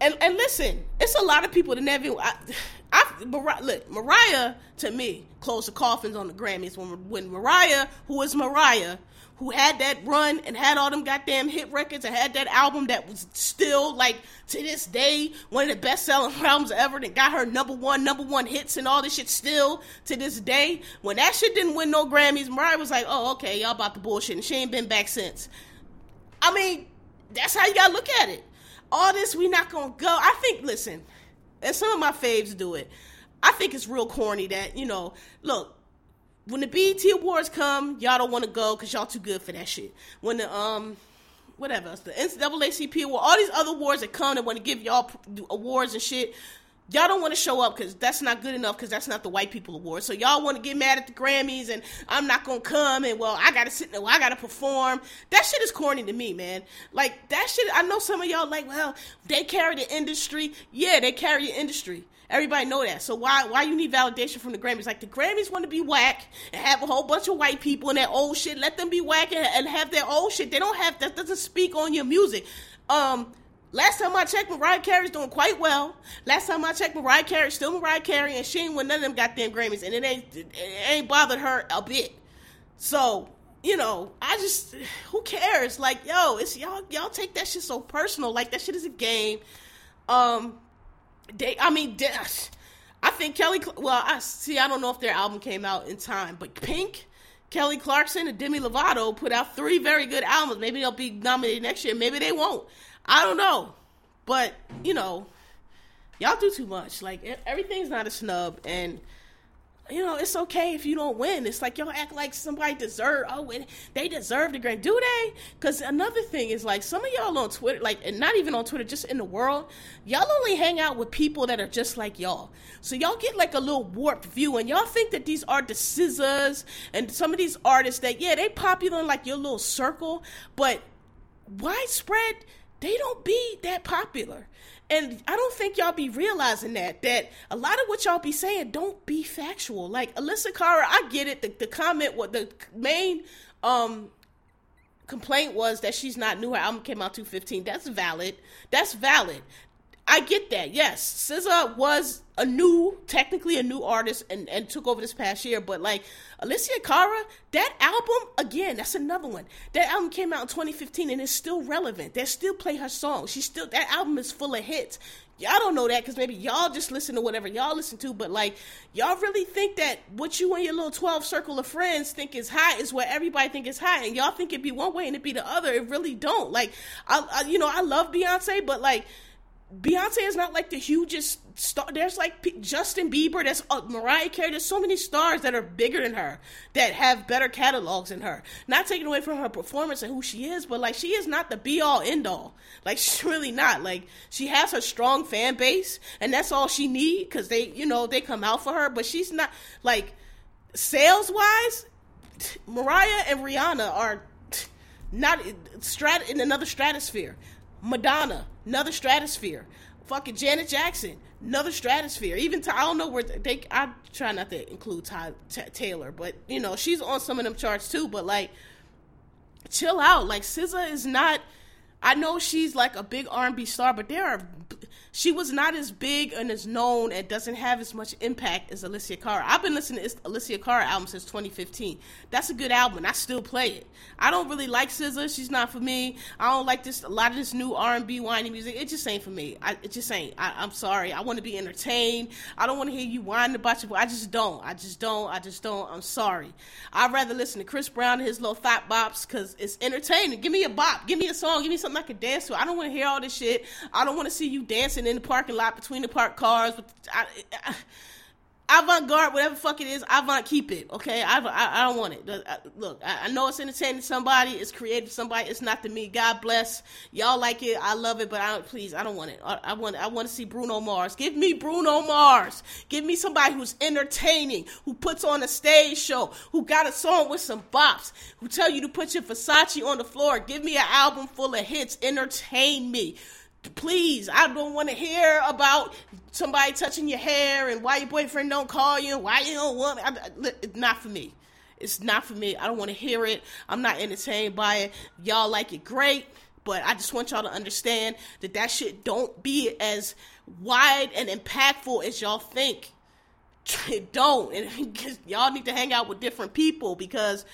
B: and and listen, it's a lot of people that never. I, I Mar- look, Mariah to me closed the coffins on the Grammys when when Mariah, who is Mariah, who had that run and had all them goddamn hit records and had that album that was still like to this day one of the best selling *laughs* albums ever that got her number one, number one hits and all this shit still to this day. When that shit didn't win no Grammys, Mariah was like, oh, okay, y'all about the bullshit. And she ain't been back since. I mean, that's how you gotta look at it. All this, we not gonna go. I think, listen, and some of my faves do it. I think it's real corny that, you know, look, when the BET Awards come, y'all don't want to go because y'all too good for that shit. When the um whatever the NAACP award, all these other awards that come and want to give y'all awards and shit, y'all don't want to show up because that's not good enough because that's not the white people award. So y'all want to get mad at the Grammys and I'm not gonna come and well I gotta sit there, well, I gotta perform. That shit is corny to me, man. Like that shit. I know some of y'all like, well, they carry the industry. Yeah, they carry the industry. Everybody know that. So why why you need validation from the Grammys? Like the Grammys want to be whack and have a whole bunch of white people and that old shit. Let them be whack and, and have their old shit. They don't have that doesn't speak on your music. Um, last time I checked, Mariah Carey's doing quite well. Last time I checked, Mariah Carey still Mariah Carey, and she ain't win none of them goddamn Grammys, and it ain't it ain't bothered her a bit. So you know, I just who cares? Like, yo, it's y'all y'all take that shit so personal. Like that shit is a game. Um, they, I mean, they, I think Kelly. Well, I see. I don't know if their album came out in time, but Pink, Kelly Clarkson, and Demi Lovato put out three very good albums. Maybe they'll be nominated next year. Maybe they won't. I don't know, but you know, y'all do too much. Like everything's not a snub, and you know, it's okay if you don't win. It's like y'all act like somebody deserve. Oh, they deserve the grant, do they? Because another thing is like some of y'all on Twitter, like, and not even on Twitter, just in the world, y'all only hang out with people that are just like y'all. So y'all get like a little warped view, and y'all think that these are the scissors and some of these artists that yeah, they popular in like your little circle, but widespread, they don't be that popular. And I don't think y'all be realizing that that a lot of what y'all be saying don't be factual. Like Alessia Cara, I get it. The, the comment, what the main um complaint was that she's not new. Her album came out 2015. That's valid. That's valid. I get that. Yes, SZA was a new, technically a new artist, and, and took over this past year. But like Alessia Cara, that album again, that's another one. That album came out in 2015 and it's still relevant. They still play her songs. She still that album is full of hits. Y'all don't know that because maybe y'all just listen to whatever y'all listen to, but like y'all really think that what you and your little twelve circle of friends think is hot is what everybody think is hot, and y'all think it'd be one way and it'd be the other. It really don't. Like I, I you know, I love Beyonce, but like Beyonce is not like the hugest star. There's like P- Justin Bieber, there's uh, Mariah Carey. There's so many stars that are bigger than her that have better catalogs than her. Not taking away from her performance and who she is, but like she is not the be all end all. Like *laughs* she's really not. Like she has her strong fan base, and that's all she need because they, you know, they come out for her. But she's not like sales wise. Mariah and Rihanna are not strat in another stratosphere. Madonna, another stratosphere. Fucking Janet Jackson, another stratosphere. Even I don't know where they. I try not to include Ty, T- Taylor, but you know she's on some of them charts too. But like, chill out. Like SZA is not. I know she's like a big R&B star, but there are she was not as big and as known and doesn't have as much impact as Alessia Cara. I've been listening to Alessia Cara album since 2015. That's a good album, I still play it. I don't really like SZA; she's not for me. I don't like this a lot of this new R&B whiny music. It just ain't for me. I, it just ain't. I, am sorry. I want to be entertained. I don't want to hear you whine about your. I just don't. I just don't. I just don't. I'm sorry. I'd rather listen to Chris Brown and his little fat bops because it's entertaining. Give me a bop. Give me a song. Give me something I can dance to. I don't want to hear all this shit. I don't want to see you dancing in the parking lot between the parked cars. With, I, I, avant garde, whatever fuck it is, avant keep it. Okay, I, I, I don't want it. Uh, look, I, I, know it's entertaining somebody, it's creative somebody. It's not to me. God bless y'all like it. I love it, but I don't. Please, I don't want it. I, I want I want to see Bruno Mars. Give me Bruno Mars. Give me somebody who's entertaining, who puts on a stage show, who got a song with some bops, who tell you to put your Versace on the floor. Give me an album full of hits. Entertain me please i don't want to hear about somebody touching your hair and why your boyfriend don't call you why you don't want me. it's not for me it's not for me i don't want to hear it i'm not entertained by it y'all like it great but i just want y'all to understand that that shit don't be as wide and impactful as y'all think *laughs* it don't and *laughs* y'all need to hang out with different people because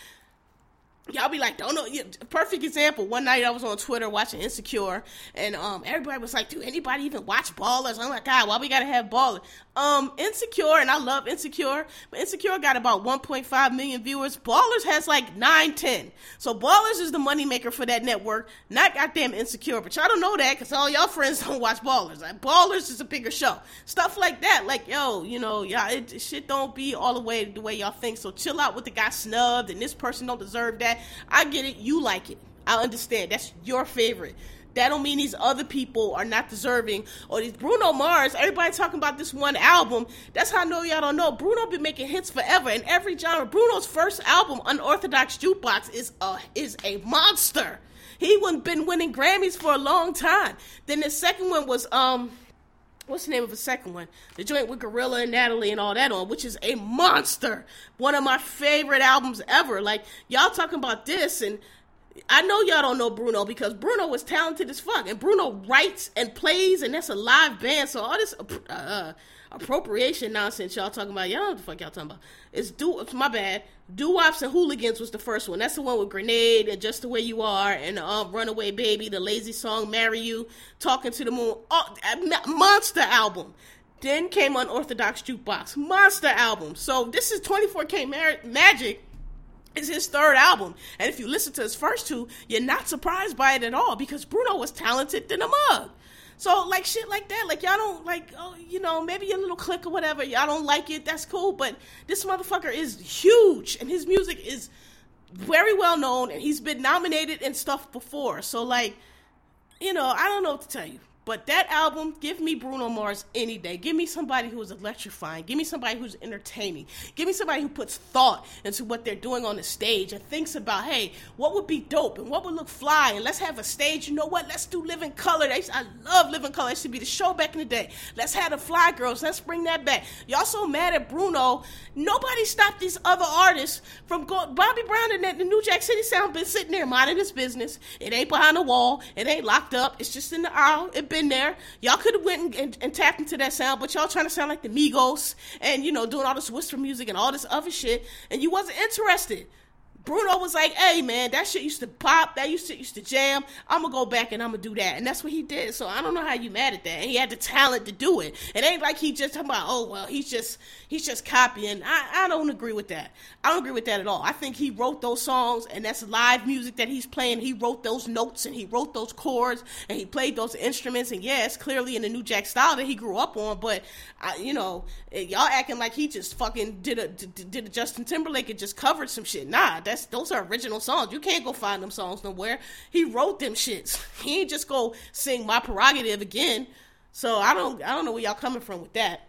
B: y'all be like, don't know. Yeah, perfect example. One night I was on Twitter watching Insecure, and um, everybody was like, "Do anybody even watch Ballers?" I'm like, God, why we gotta have Ballers? Um, Insecure, and I love Insecure, but Insecure got about 1.5 million viewers. Ballers has like 9, 10. So Ballers is the moneymaker for that network, not goddamn Insecure. But y'all don't know that because all y'all friends *laughs* don't watch Ballers. Like, Ballers is a bigger show. Stuff like that. Like, yo, you know, y'all, it, shit don't be all the way the way y'all think. So chill out with the guy snubbed and this person don't deserve that. I get it. You like it. I understand. That's your favorite. That don't mean these other people are not deserving. Or these Bruno Mars, everybody talking about this one album. That's how I know y'all don't know. Bruno been making hits forever in every genre. Bruno's first album, Unorthodox Jukebox, is a is a monster. He wouldn't been winning Grammys for a long time. Then the second one was um what's the name of the second one? The joint with Gorilla and Natalie and all that on, which is a monster. One of my favorite albums ever. Like y'all talking about this and I know y'all don't know Bruno because Bruno was talented as fuck, and Bruno writes and plays, and that's a live band. So all this uh, uh, appropriation nonsense y'all talking about, y'all know what the fuck y'all talking about. It's do it's my bad. Doo Wops and Hooligans was the first one. That's the one with Grenade and Just the Way You Are and um, Runaway Baby, the lazy song Marry You, Talking to the Moon, oh, monster album. Then came Unorthodox Jukebox, monster album. So this is 24K Mar- Magic is his third album. And if you listen to his first two, you're not surprised by it at all because Bruno was talented than a mug. So like shit like that, like y'all don't like, oh, you know, maybe a little click or whatever, y'all don't like it, that's cool. But this motherfucker is huge, and his music is very well known, and he's been nominated and stuff before. So like, you know, I don't know what to tell you. But that album, give me Bruno Mars any day. Give me somebody who is electrifying. Give me somebody who's entertaining. Give me somebody who puts thought into what they're doing on the stage and thinks about, hey, what would be dope and what would look fly? And let's have a stage. You know what? Let's do Living Color. I love Living Color. It should be the show back in the day. Let's have the Fly Girls. Let's bring that back. Y'all so mad at Bruno Nobody stopped these other artists from going. Bobby Brown and the New Jack City Sound been sitting there minding his business. It ain't behind the wall. It ain't locked up. It's just in the aisle. It been there. Y'all could have went and, and, and, tapped into that sound, but y'all trying to sound like the Migos and you know doing all this whisper music and all this other shit, and you wasn't interested. Bruno was like, "Hey man, that shit used to pop. That used to used to jam. I'm gonna go back and I'm gonna do that." And that's what he did. So I don't know how you mad at that. And he had the talent to do it. It ain't like he just talking about, "Oh well, he's just he's just copying." I I don't agree with that. I don't agree with that at all. I think he wrote those songs, and that's live music that he's playing. He wrote those notes and he wrote those chords and he played those instruments. And yes, clearly in the New Jack style that he grew up on. But I, you know, eh, y'all acting like he just fucking did a did a Justin Timberlake and just covered some shit. Nah, that's those are original songs. You can't go find them songs nowhere. He wrote them shits. *laughs* He ain't just go sing my prerogative again. So I don't I don't know where y'all coming from with that.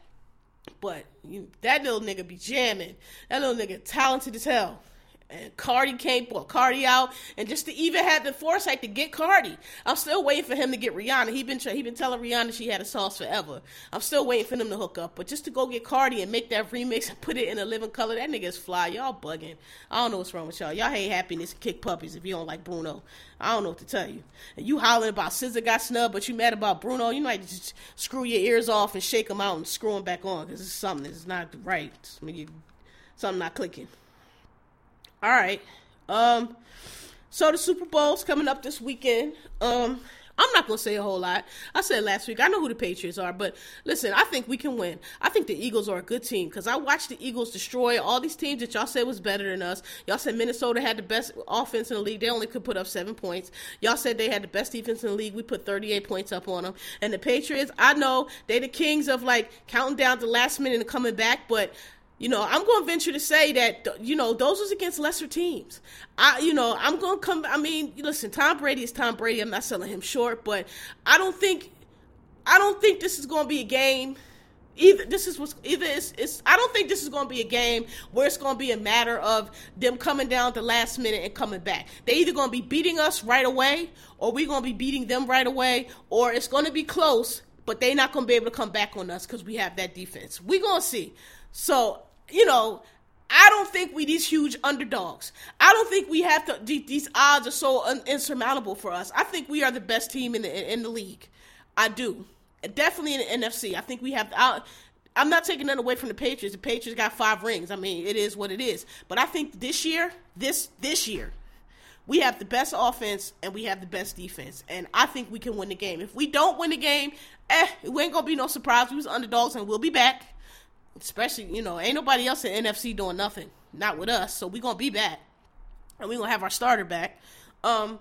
B: But you, that little nigga be jamming. That little nigga talented as hell and Cardi came, well, Cardi out, and just to even have the foresight to get Cardi. I'm still waiting for him to get Rihanna. He been he been telling Rihanna she had a sauce forever. I'm still waiting for them to hook up, but just to go get Cardi and make that remix and put it in a living color, that nigga is fly. Y'all bugging. I don't know what's wrong with y'all. Y'all hate happiness and kick puppies if you don't like Bruno. I don't know what to tell you. And you hollering about SZA got snubbed, but you mad about Bruno. You might just screw your ears off and shake them out and screw them back on because it's something that's not right. I mean, you, something not clicking. All right. Um, so the Super Bowl's coming up this weekend. Um, I'm not gonna say a whole lot. I said last week I know who the Patriots are, but listen, I think we can win. I think the Eagles are a good team because I watched the Eagles destroy all these teams that y'all said was better than us. Y'all said Minnesota had the best offense in the league. They only could put up seven points. Y'all said they had the best defense in the league. We put 38 points up on them. And the Patriots, I know they the kings of like counting down the last minute and coming back, but you know, I'm going to venture to say that you know those was against lesser teams. I, you know, I'm going to come. I mean, listen, Tom Brady is Tom Brady. I'm not selling him short, but I don't think, I don't think this is going to be a game. Either this is what's either it's, it's I don't think this is going to be a game where it's going to be a matter of them coming down at the last minute and coming back. They either going to be beating us right away, or we're going to be beating them right away, or it's going to be close, but they're not going to be able to come back on us because we have that defense. We're going to see. So you know, I don't think we these huge underdogs. I don't think we have to. These odds are so un, insurmountable for us. I think we are the best team in the in the league. I do, definitely in the NFC. I think we have. I, I'm not taking that away from the Patriots. The Patriots got five rings. I mean, it is what it is. But I think this year, this this year, we have the best offense and we have the best defense, and I think we can win the game. If we don't win the game, eh, it ain't gonna be no surprise. We was underdogs, and we'll be back especially you know ain't nobody else in NFC doing nothing, not with us. So we gonna be back, and we gonna have our starter back. Um,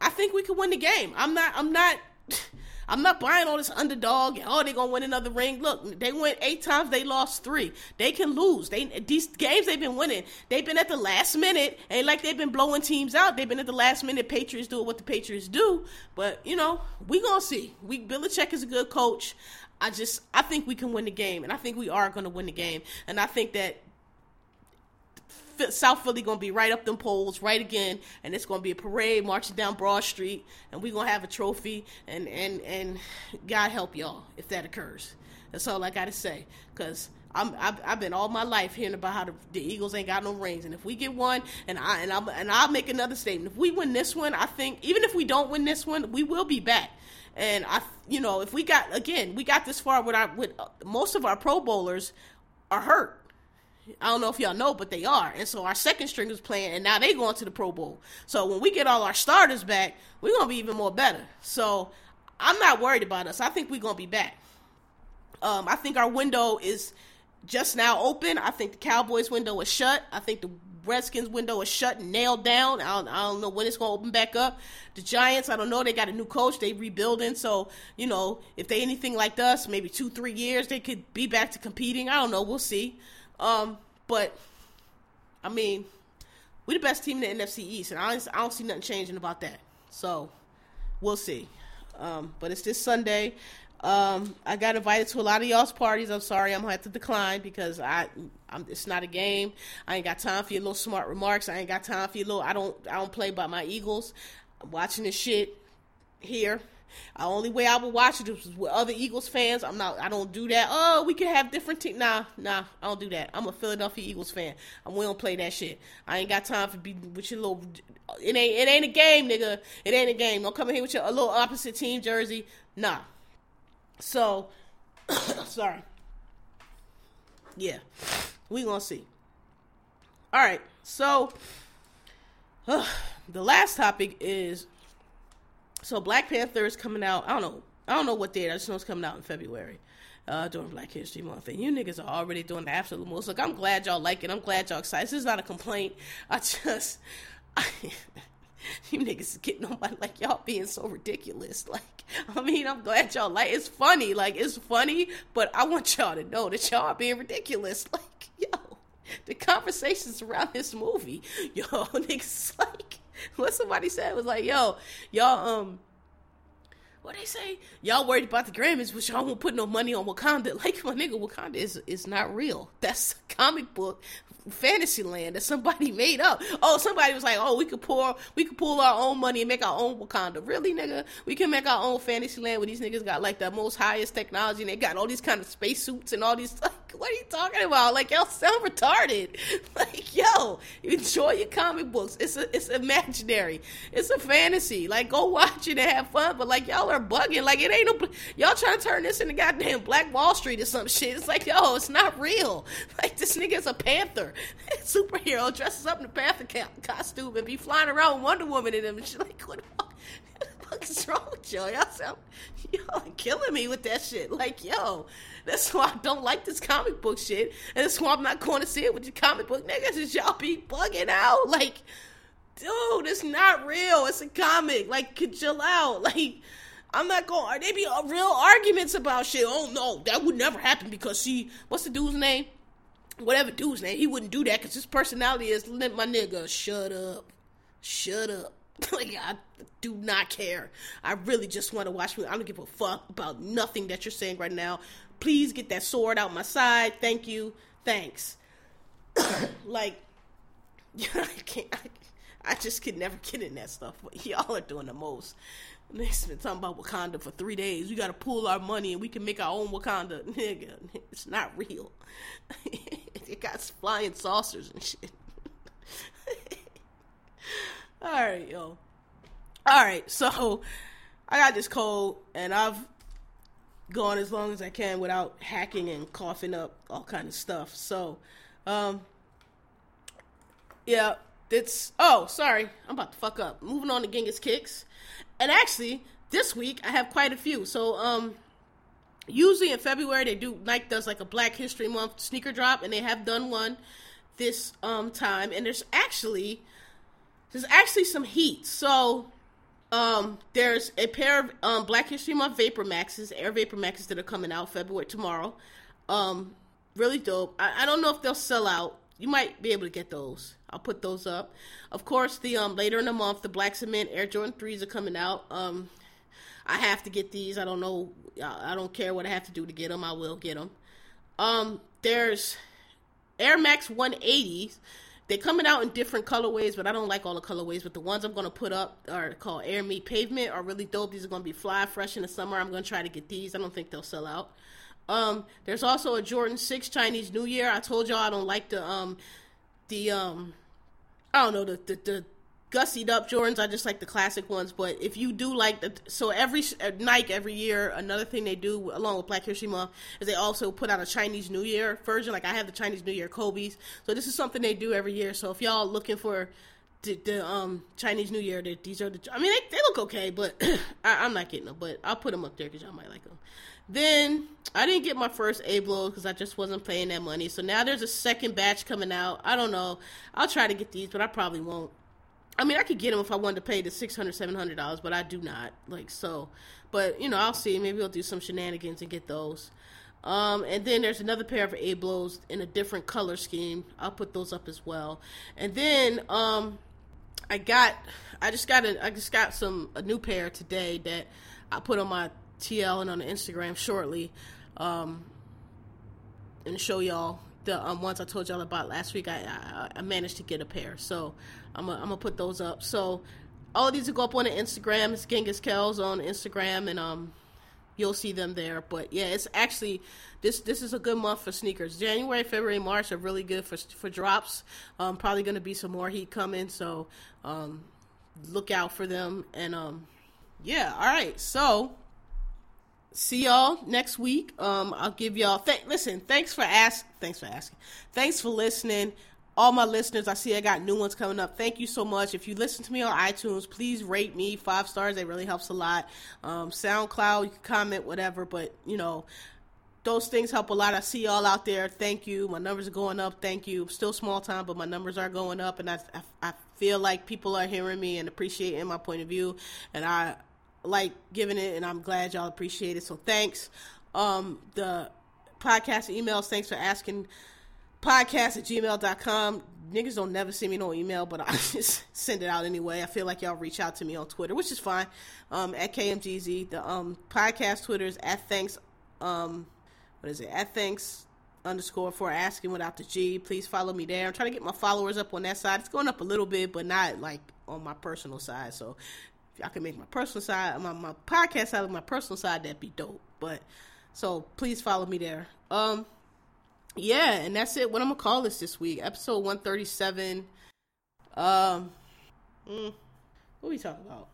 B: I think we can win the game. I'm not. I'm not. *laughs* I'm not buying all this underdog. and Oh, they gonna win another ring. Look, they went eight times. They lost three. They can lose. They these games they've been winning. They've been at the last minute. Ain't like they've been blowing teams out. They've been at the last minute. Patriots doing what the Patriots do. But you know, we gonna see. We Belichick is a good coach. I just I think we can win the game, and I think we are going to win the game, and I think that South Philly gonna be right up them poles right again, and it's gonna be a parade marching down Broad Street, and we gonna have a trophy, and and and God help y'all if that occurs. That's all I gotta say, cause. I'm, I've, I've been all my life hearing about how the, the, Eagles ain't got no rings, and if we get one, and I and I and I'll make another statement. If we win this one, I think even if we don't win this one, we will be back. And I, you know, if we got again, we got this far with our with uh, most of our Pro Bowlers are hurt. I don't know if y'all know, but they are. And so our second string is playing, and now they going to the Pro Bowl. So when we get all our starters back, we're gonna be even more better. So I'm not worried about us. I think we're gonna be back. Um, I think our window is just now open. I think the Cowboys window is shut. I think the Redskins window is shut and nailed down. I don't, I don't know when it's going to open back up. The Giants, I don't know. They got a new coach. They rebuilding. So, you know, if they anything like us, maybe two, three years, they could be back to competing. I don't know. We'll see. Um, but, I mean, we're the best team in the NFC East, and I don't, I don't see nothing changing about that. So, we'll see. Um, but it's this Sunday. Um, I got invited to a lot of y'all's parties. I'm sorry, I'm gonna have to decline because I, I'm, it's not a game. I ain't got time for your little smart remarks. I ain't got time for your little. I don't, I don't play by my Eagles. I'm watching this shit here, The only way I would watch it was with other Eagles fans. I'm not. I don't do that. Oh, we could have different teams. Nah, nah. I don't do that. I'm a Philadelphia Eagles fan. And we don't play that shit. I ain't got time for be with your little. It ain't. It ain't a game, nigga. It ain't a game. Don't come in here with your a little opposite team jersey. Nah. So, *coughs* sorry. Yeah, we gonna see. All right. So, uh, the last topic is so Black Panther is coming out. I don't know. I don't know what date. I just know it's coming out in February. Uh, during Black History Month, and you niggas are already doing the absolute most. Look, I'm glad y'all like it. I'm glad y'all excited. This is not a complaint. I just, *laughs* I, *laughs* you niggas is getting on my like y'all being so ridiculous. *laughs* Like, I mean, I'm glad y'all like. It's funny. Like, it's funny, but I want y'all to know that y'all being ridiculous. *laughs* Like, yo, the conversations around this movie, yo, niggas like what somebody said was like, yo, y'all, um, what they say? Y'all worried about the Grammys, but y'all won't put no money on Wakanda. *laughs* Like my nigga, Wakanda is is not real. That's a comic book fantasy land that somebody *laughs* made up. Oh, somebody was like, "Oh, we could pour, we could pull our own money and make our own Wakanda." Really, nigga? We can make our own fantasy land where these niggas got like the most highest technology and they got all these kind of spacesuits and all these. *laughs* Like, what are you talking about? Like, y'all sound retarded. *laughs* Like, yo, enjoy your comic books. It's a, it's imaginary. It's a fantasy. Like, go watch it and have fun. But like, y'all are bugging. Like, it ain't no. Y'all trying to turn this into goddamn Black Wall Street or some shit. It's like, yo, it's not real. *laughs* Like, this nigga's a panther. *laughs* superhero dresses up in a panther costume and be flying around Wonder Woman in. And she's like, what the fuck? What the fuck wrong with y'all? Y'all sound, y'all killing me with that shit. Like, yo, that's why I don't like this comic book shit. And that's why I'm not going to see it with your comic book niggas. Is y'all be bugging out. *laughs* Like, dude, it's not real. It's a comic. Like, chill out. *laughs* Like, I'm not going. Are they be real arguments about shit. Oh no, that would never happen because she. What's the dude's name? whatever dude's name, he wouldn't do that because his personality is let my nigga shut up, shut up. *laughs* like I do not care. I really just want to watch me. I don't give a fuck about nothing that you're saying right now. Please get that sword out my side. Thank you. Thanks. *coughs* like, *laughs* I can't. I, I just could never get in that stuff. But *laughs* y'all are doing the most. They've been talking about Wakanda for three days. We got to pool our money and we can make our own Wakanda. Nigga, it's not real. it got flying saucers and shit. All right, yo. All right, so I got this cold and I've gone as long as I can without hacking and coughing up all kind of stuff. So, um, yeah, it's. Oh, sorry, I'm about to fuck up. Moving on to Genghis Kicks. And actually, this week I have quite a few. So, um, usually in February they do Nike does like a Black History Month sneaker drop, and they have done one this um time. And there's actually there's actually some heat. So, um, there's a pair of um Black History Month Vapor Maxes, Air Vapor Maxes that are coming out February tomorrow. Um, really dope. I, I don't know if they'll sell out. You might be able to get those. I'll put those up. Of course, the um later in the month, the Black Cement Air Jordan threes are coming out. Um, I have to get these. I don't know. I don't care what I have to do to get them. I will get them. Um, there's Air Max 180s. They're coming out in different colorways, but I don't like all the colorways. But the ones I'm to put up are called Air Me Pavement, are really dope. These are to be fly fresh in the summer. I'm to try to get these. I don't think they'll sell out. Um, there's also a Jordan 6 Chinese New Year. I told y'all I don't like the um the um I don't know the the, the gussied up Jordans. I just like the classic ones. But if you do like the, so every uh, Nike every year, another thing they do along with Black History Month is they also put out a Chinese New Year version. Like I have the Chinese New Year Kobe's. So this is something they do every year. So if y'all looking for the, the um Chinese New Year, these are the. I mean they, they look okay, but *clears throat* I, am not getting them. But I'll put them up there because y'all might like them. Then I didn't get my first A blow because I just wasn't paying that money. So now there's a second batch coming out. I don't know. I'll try to get these, but I probably won't. I mean, I could get them if I wanted to pay the six hundred, seven hundred dollars, but I do not. Like so, but you know, I'll see. Maybe I'll do some shenanigans and get those. Um, and then there's another pair of A blows in a different color scheme. I'll put those up as well. And then um, I got, I just got a, I just got some a new pair today that I put on my TL and on the Instagram shortly, um, and show y'all the um, ones I told y'all about last week. I, I, I managed to get a pair, so I'm gonna, I'm put those up. So all these will go up on the Instagram. It's Genghis Kells on Instagram, and um, you'll see them there. But yeah, it's actually this this is a good month for sneakers. January, February, March are really good for for drops. Um, probably going to be some more heat coming, so um, look out for them. And um, yeah, all right. So see y'all next week. Um, I'll give y'all. Th- listen, thanks for ask. Thanks for asking. Thanks for listening all my listeners. I see I got new ones coming up. Thank you so much. If you listen to me on iTunes, please rate me five stars. It really helps a lot. Um, SoundCloud, you can comment, whatever. But you know, those things help a lot. I see y'all out there. Thank you. My numbers are going up. Thank you. Still small time, but my numbers are going up, and I, I, I feel like people are hearing me and appreciating my point of view, and I like giving it, and I'm glad y'all appreciate it. So thanks. Um, the podcast emails. Thanks for asking podcast at gmail.com. Niggas don't never send me no email, but I *laughs* just send it out anyway. I feel like y'all reach out to me on Twitter, which is fine. Um, at KMGZ. The um, podcast Twitter is at thanks, um, what is it? At thanks underscore for asking without the G. Please follow me there. I'm trying to get my followers up on that side. It's going up a little bit, but not like on my personal side. So if y'all can make my personal side, my, my podcast side, of my personal side, that'd be dope. But so please follow me there. Um, yeah, and that's it. What I'm gonna call this this week? Episode 137. Um, mm, what we talking about?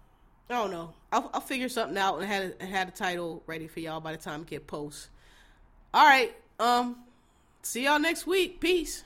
B: I don't know. I'll, I'll figure something out and had a, had a title ready for y'all by the time it get post. All right. Um, see y'all next week. Peace.